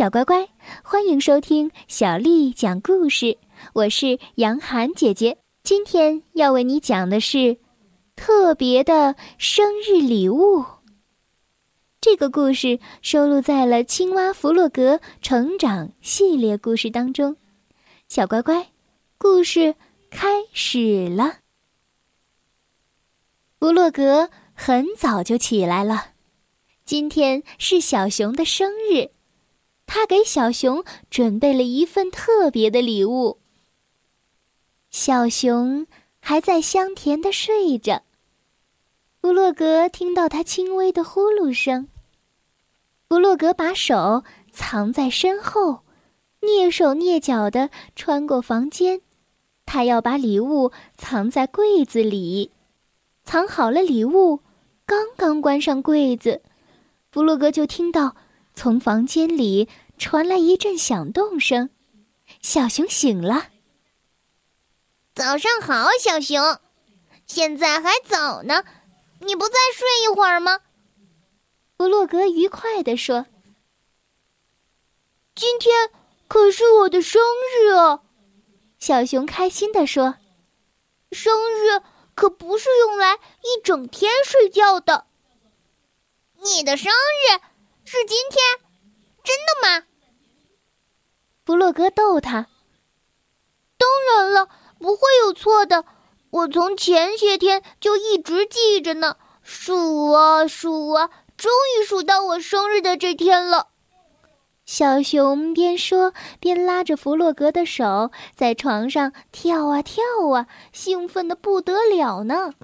小乖乖，欢迎收听小丽讲故事。我是杨涵姐姐，今天要为你讲的是特别的生日礼物。这个故事收录在了《青蛙弗洛格成长》系列故事当中。小乖乖，故事开始了。弗洛格很早就起来了，今天是小熊的生日。他给小熊准备了一份特别的礼物。小熊还在香甜的睡着。弗洛格听到他轻微的呼噜声。弗洛格把手藏在身后，蹑手蹑脚的穿过房间。他要把礼物藏在柜子里。藏好了礼物，刚刚关上柜子，弗洛格就听到。从房间里传来一阵响动声，小熊醒了。早上好，小熊，现在还早呢，你不再睡一会儿吗？弗洛格愉快地说：“今天可是我的生日啊！”小熊开心地说：“生日可不是用来一整天睡觉的。你的生日。”是今天，真的吗？弗洛格逗他。当然了，不会有错的。我从前些天就一直记着呢，数啊数啊，终于数到我生日的这天了。小熊边说边拉着弗洛格的手，在床上跳啊跳啊，兴奋的不得了呢。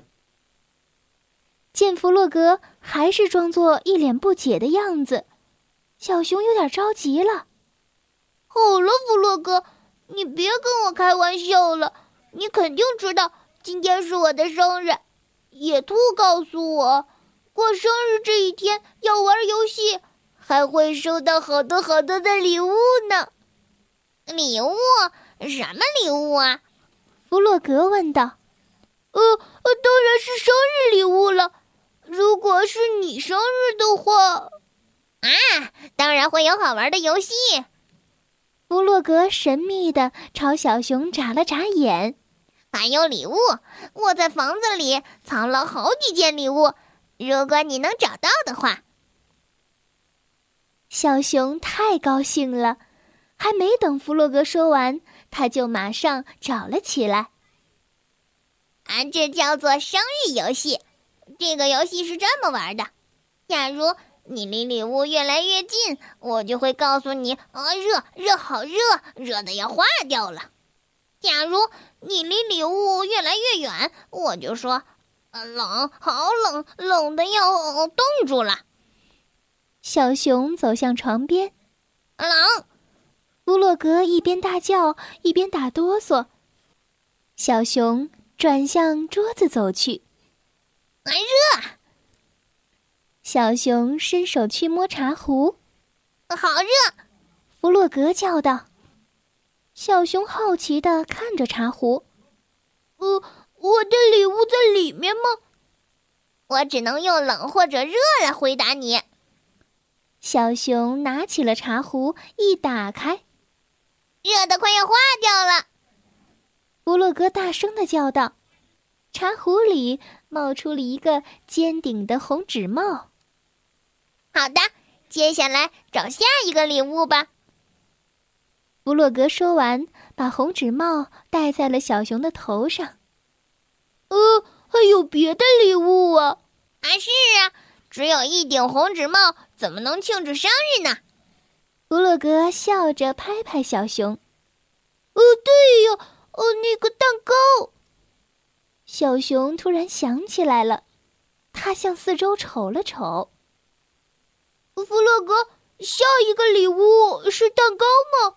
见弗洛格还是装作一脸不解的样子，小熊有点着急了。好了，弗洛格，你别跟我开玩笑了。你肯定知道今天是我的生日。野兔告诉我，过生日这一天要玩游戏，还会收到好多好多的礼物呢。礼物？什么礼物啊？弗洛格问道。呃呃，当然是生日礼物了。如果是你生日的话，啊，当然会有好玩的游戏。弗洛格神秘的朝小熊眨了眨眼，还有礼物，我在房子里藏了好几件礼物，如果你能找到的话。小熊太高兴了，还没等弗洛格说完，他就马上找了起来。啊，这叫做生日游戏。这个游戏是这么玩的：假如你离礼物越来越近，我就会告诉你啊，热热好热，热的要化掉了；假如你离礼物越来越远，我就说，呃，冷，好冷，冷的要冻住了。小熊走向床边，冷。弗洛格一边大叫一边打哆嗦。小熊转向桌子走去。很热，小熊伸手去摸茶壶，好热！弗洛格叫道。小熊好奇的看着茶壶，呃，我的礼物在里面吗？我只能用冷或者热来回答你。小熊拿起了茶壶，一打开，热的快要化掉了。弗洛格大声的叫道。茶壶里冒出了一个尖顶的红纸帽。好的，接下来找下一个礼物吧。弗洛格说完，把红纸帽戴在了小熊的头上。呃，还有别的礼物啊？啊，是啊，只有一顶红纸帽，怎么能庆祝生日呢？弗洛格笑着拍拍小熊。呃，对呀，呃，那个蛋糕。小熊突然想起来了，他向四周瞅了瞅。弗洛格，下一个礼物是蛋糕吗？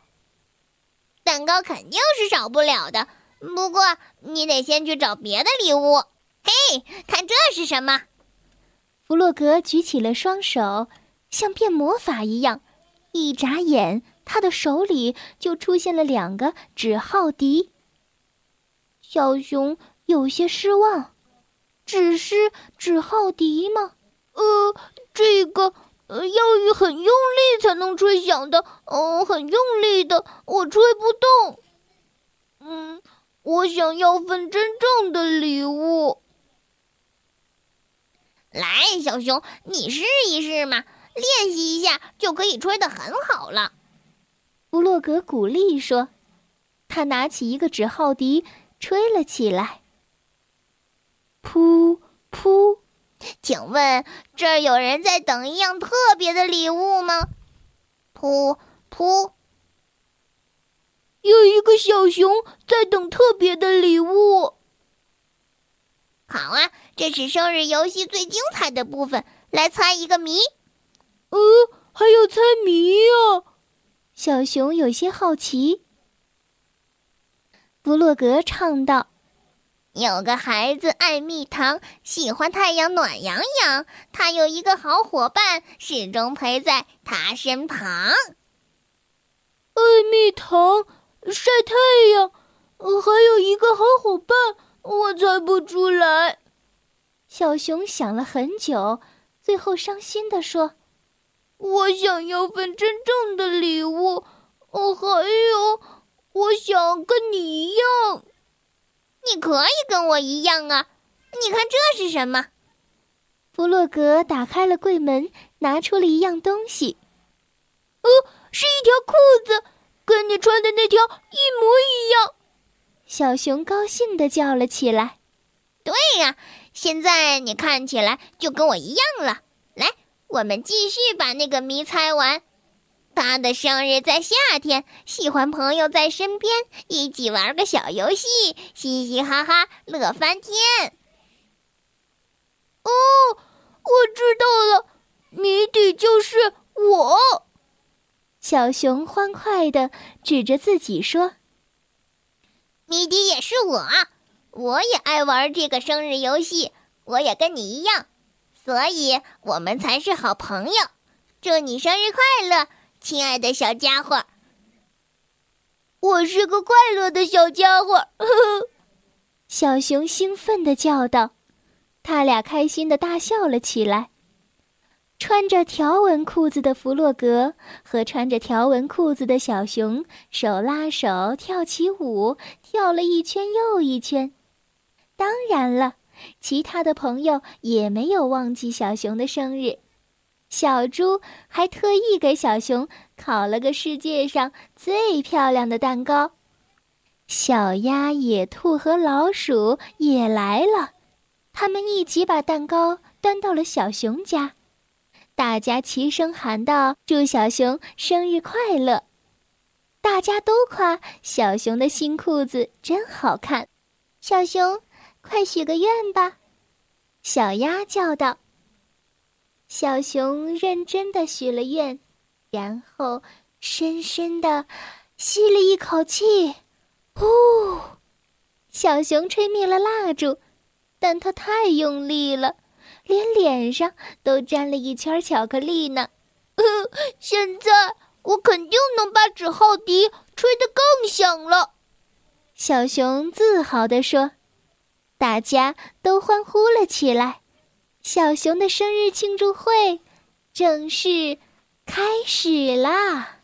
蛋糕肯定是少不了的，不过你得先去找别的礼物。嘿，看这是什么？弗洛格举起了双手，像变魔法一样，一眨眼，他的手里就出现了两个纸号笛。小熊。有些失望，只是纸号笛吗？呃，这个呃，要很用力才能吹响的。嗯，很用力的，我吹不动。嗯，我想要份真正的礼物。来，小熊，你试一试嘛，练习一下就可以吹得很好了。弗洛格鼓励说：“他拿起一个纸号笛，吹了起来。噗噗，请问这儿有人在等一样特别的礼物吗？噗噗，有一个小熊在等特别的礼物。好啊，这是生日游戏最精彩的部分，来猜一个谜。呃，还有猜谜呀？小熊有些好奇。弗洛格唱道：“有个孩子爱蜜糖，喜欢太阳暖洋洋。他有一个好伙伴，始终陪在他身旁。爱蜜糖，晒太阳，还有一个好伙伴，我猜不出来。”小熊想了很久，最后伤心地说。我想要份真正的礼物，哦，还有，我想跟你一样。你可以跟我一样啊！你看这是什么？弗洛格打开了柜门，拿出了一样东西。哦，是一条裤子，跟你穿的那条一模一样。小熊高兴地叫了起来：“对呀，现在你看起来就跟我一样了。”来我们继续把那个谜猜完。他的生日在夏天，喜欢朋友在身边，一起玩个小游戏，嘻嘻哈哈，乐翻天。哦，我知道了，谜底就是我。小熊欢快的指着自己说：“谜底也是我，我也爱玩这个生日游戏，我也跟你一样。”所以我们才是好朋友。祝你生日快乐，亲爱的小家伙！我是个快乐的小家伙。呵呵小熊兴奋地叫道。他俩开心地大笑了起来。穿着条纹裤子的弗洛格和穿着条纹裤子的小熊手拉手跳起舞，跳了一圈又一圈。当然了。其他的朋友也没有忘记小熊的生日，小猪还特意给小熊烤了个世界上最漂亮的蛋糕。小鸭、野兔和老鼠也来了，他们一起把蛋糕端到了小熊家，大家齐声喊道：“祝小熊生日快乐！”大家都夸小熊的新裤子真好看，小熊。快许个愿吧，小鸭叫道。小熊认真的许了愿，然后深深的吸了一口气，呼！小熊吹灭了蜡烛，但它太用力了，连脸上都沾了一圈巧克力呢。呃 现在我肯定能把纸号笛吹得更响了，小熊自豪地说。大家都欢呼了起来，小熊的生日庆祝会正式开始啦！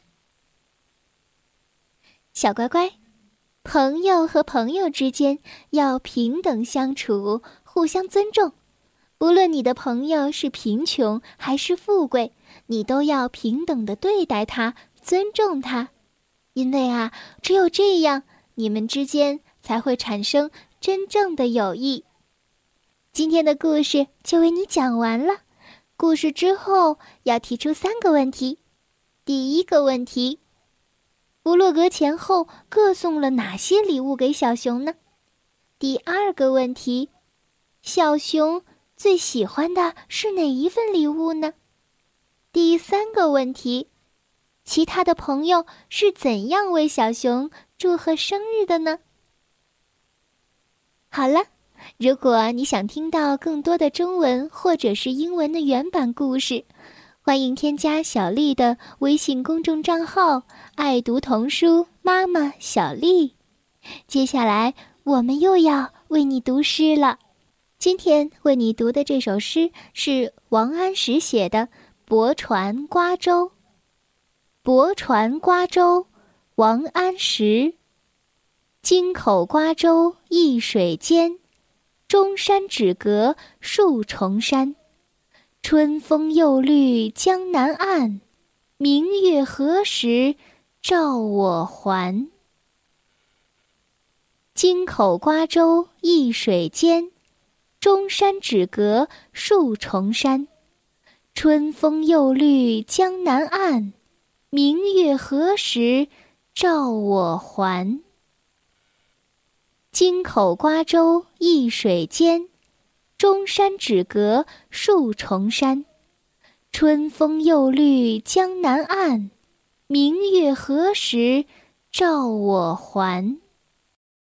小乖乖，朋友和朋友之间要平等相处，互相尊重。无论你的朋友是贫穷还是富贵，你都要平等的对待他，尊重他，因为啊，只有这样，你们之间才会产生。真正的友谊。今天的故事就为你讲完了。故事之后要提出三个问题。第一个问题：弗洛格前后各送了哪些礼物给小熊呢？第二个问题：小熊最喜欢的是哪一份礼物呢？第三个问题：其他的朋友是怎样为小熊祝贺生日的呢？好了，如果你想听到更多的中文或者是英文的原版故事，欢迎添加小丽的微信公众账号“爱读童书妈妈小丽”。接下来我们又要为你读诗了。今天为你读的这首诗是王安石写的《泊船瓜洲。泊船瓜洲，王安石。京口瓜洲一水间，中山只隔数重山。春风又绿江南岸，明月何时照我还？京口瓜洲一水间，中山只隔数重山。春风又绿江南岸。明月何时照我还？京口瓜洲一水间，钟山只隔数重山。春风又绿江南岸，明月何时照我还？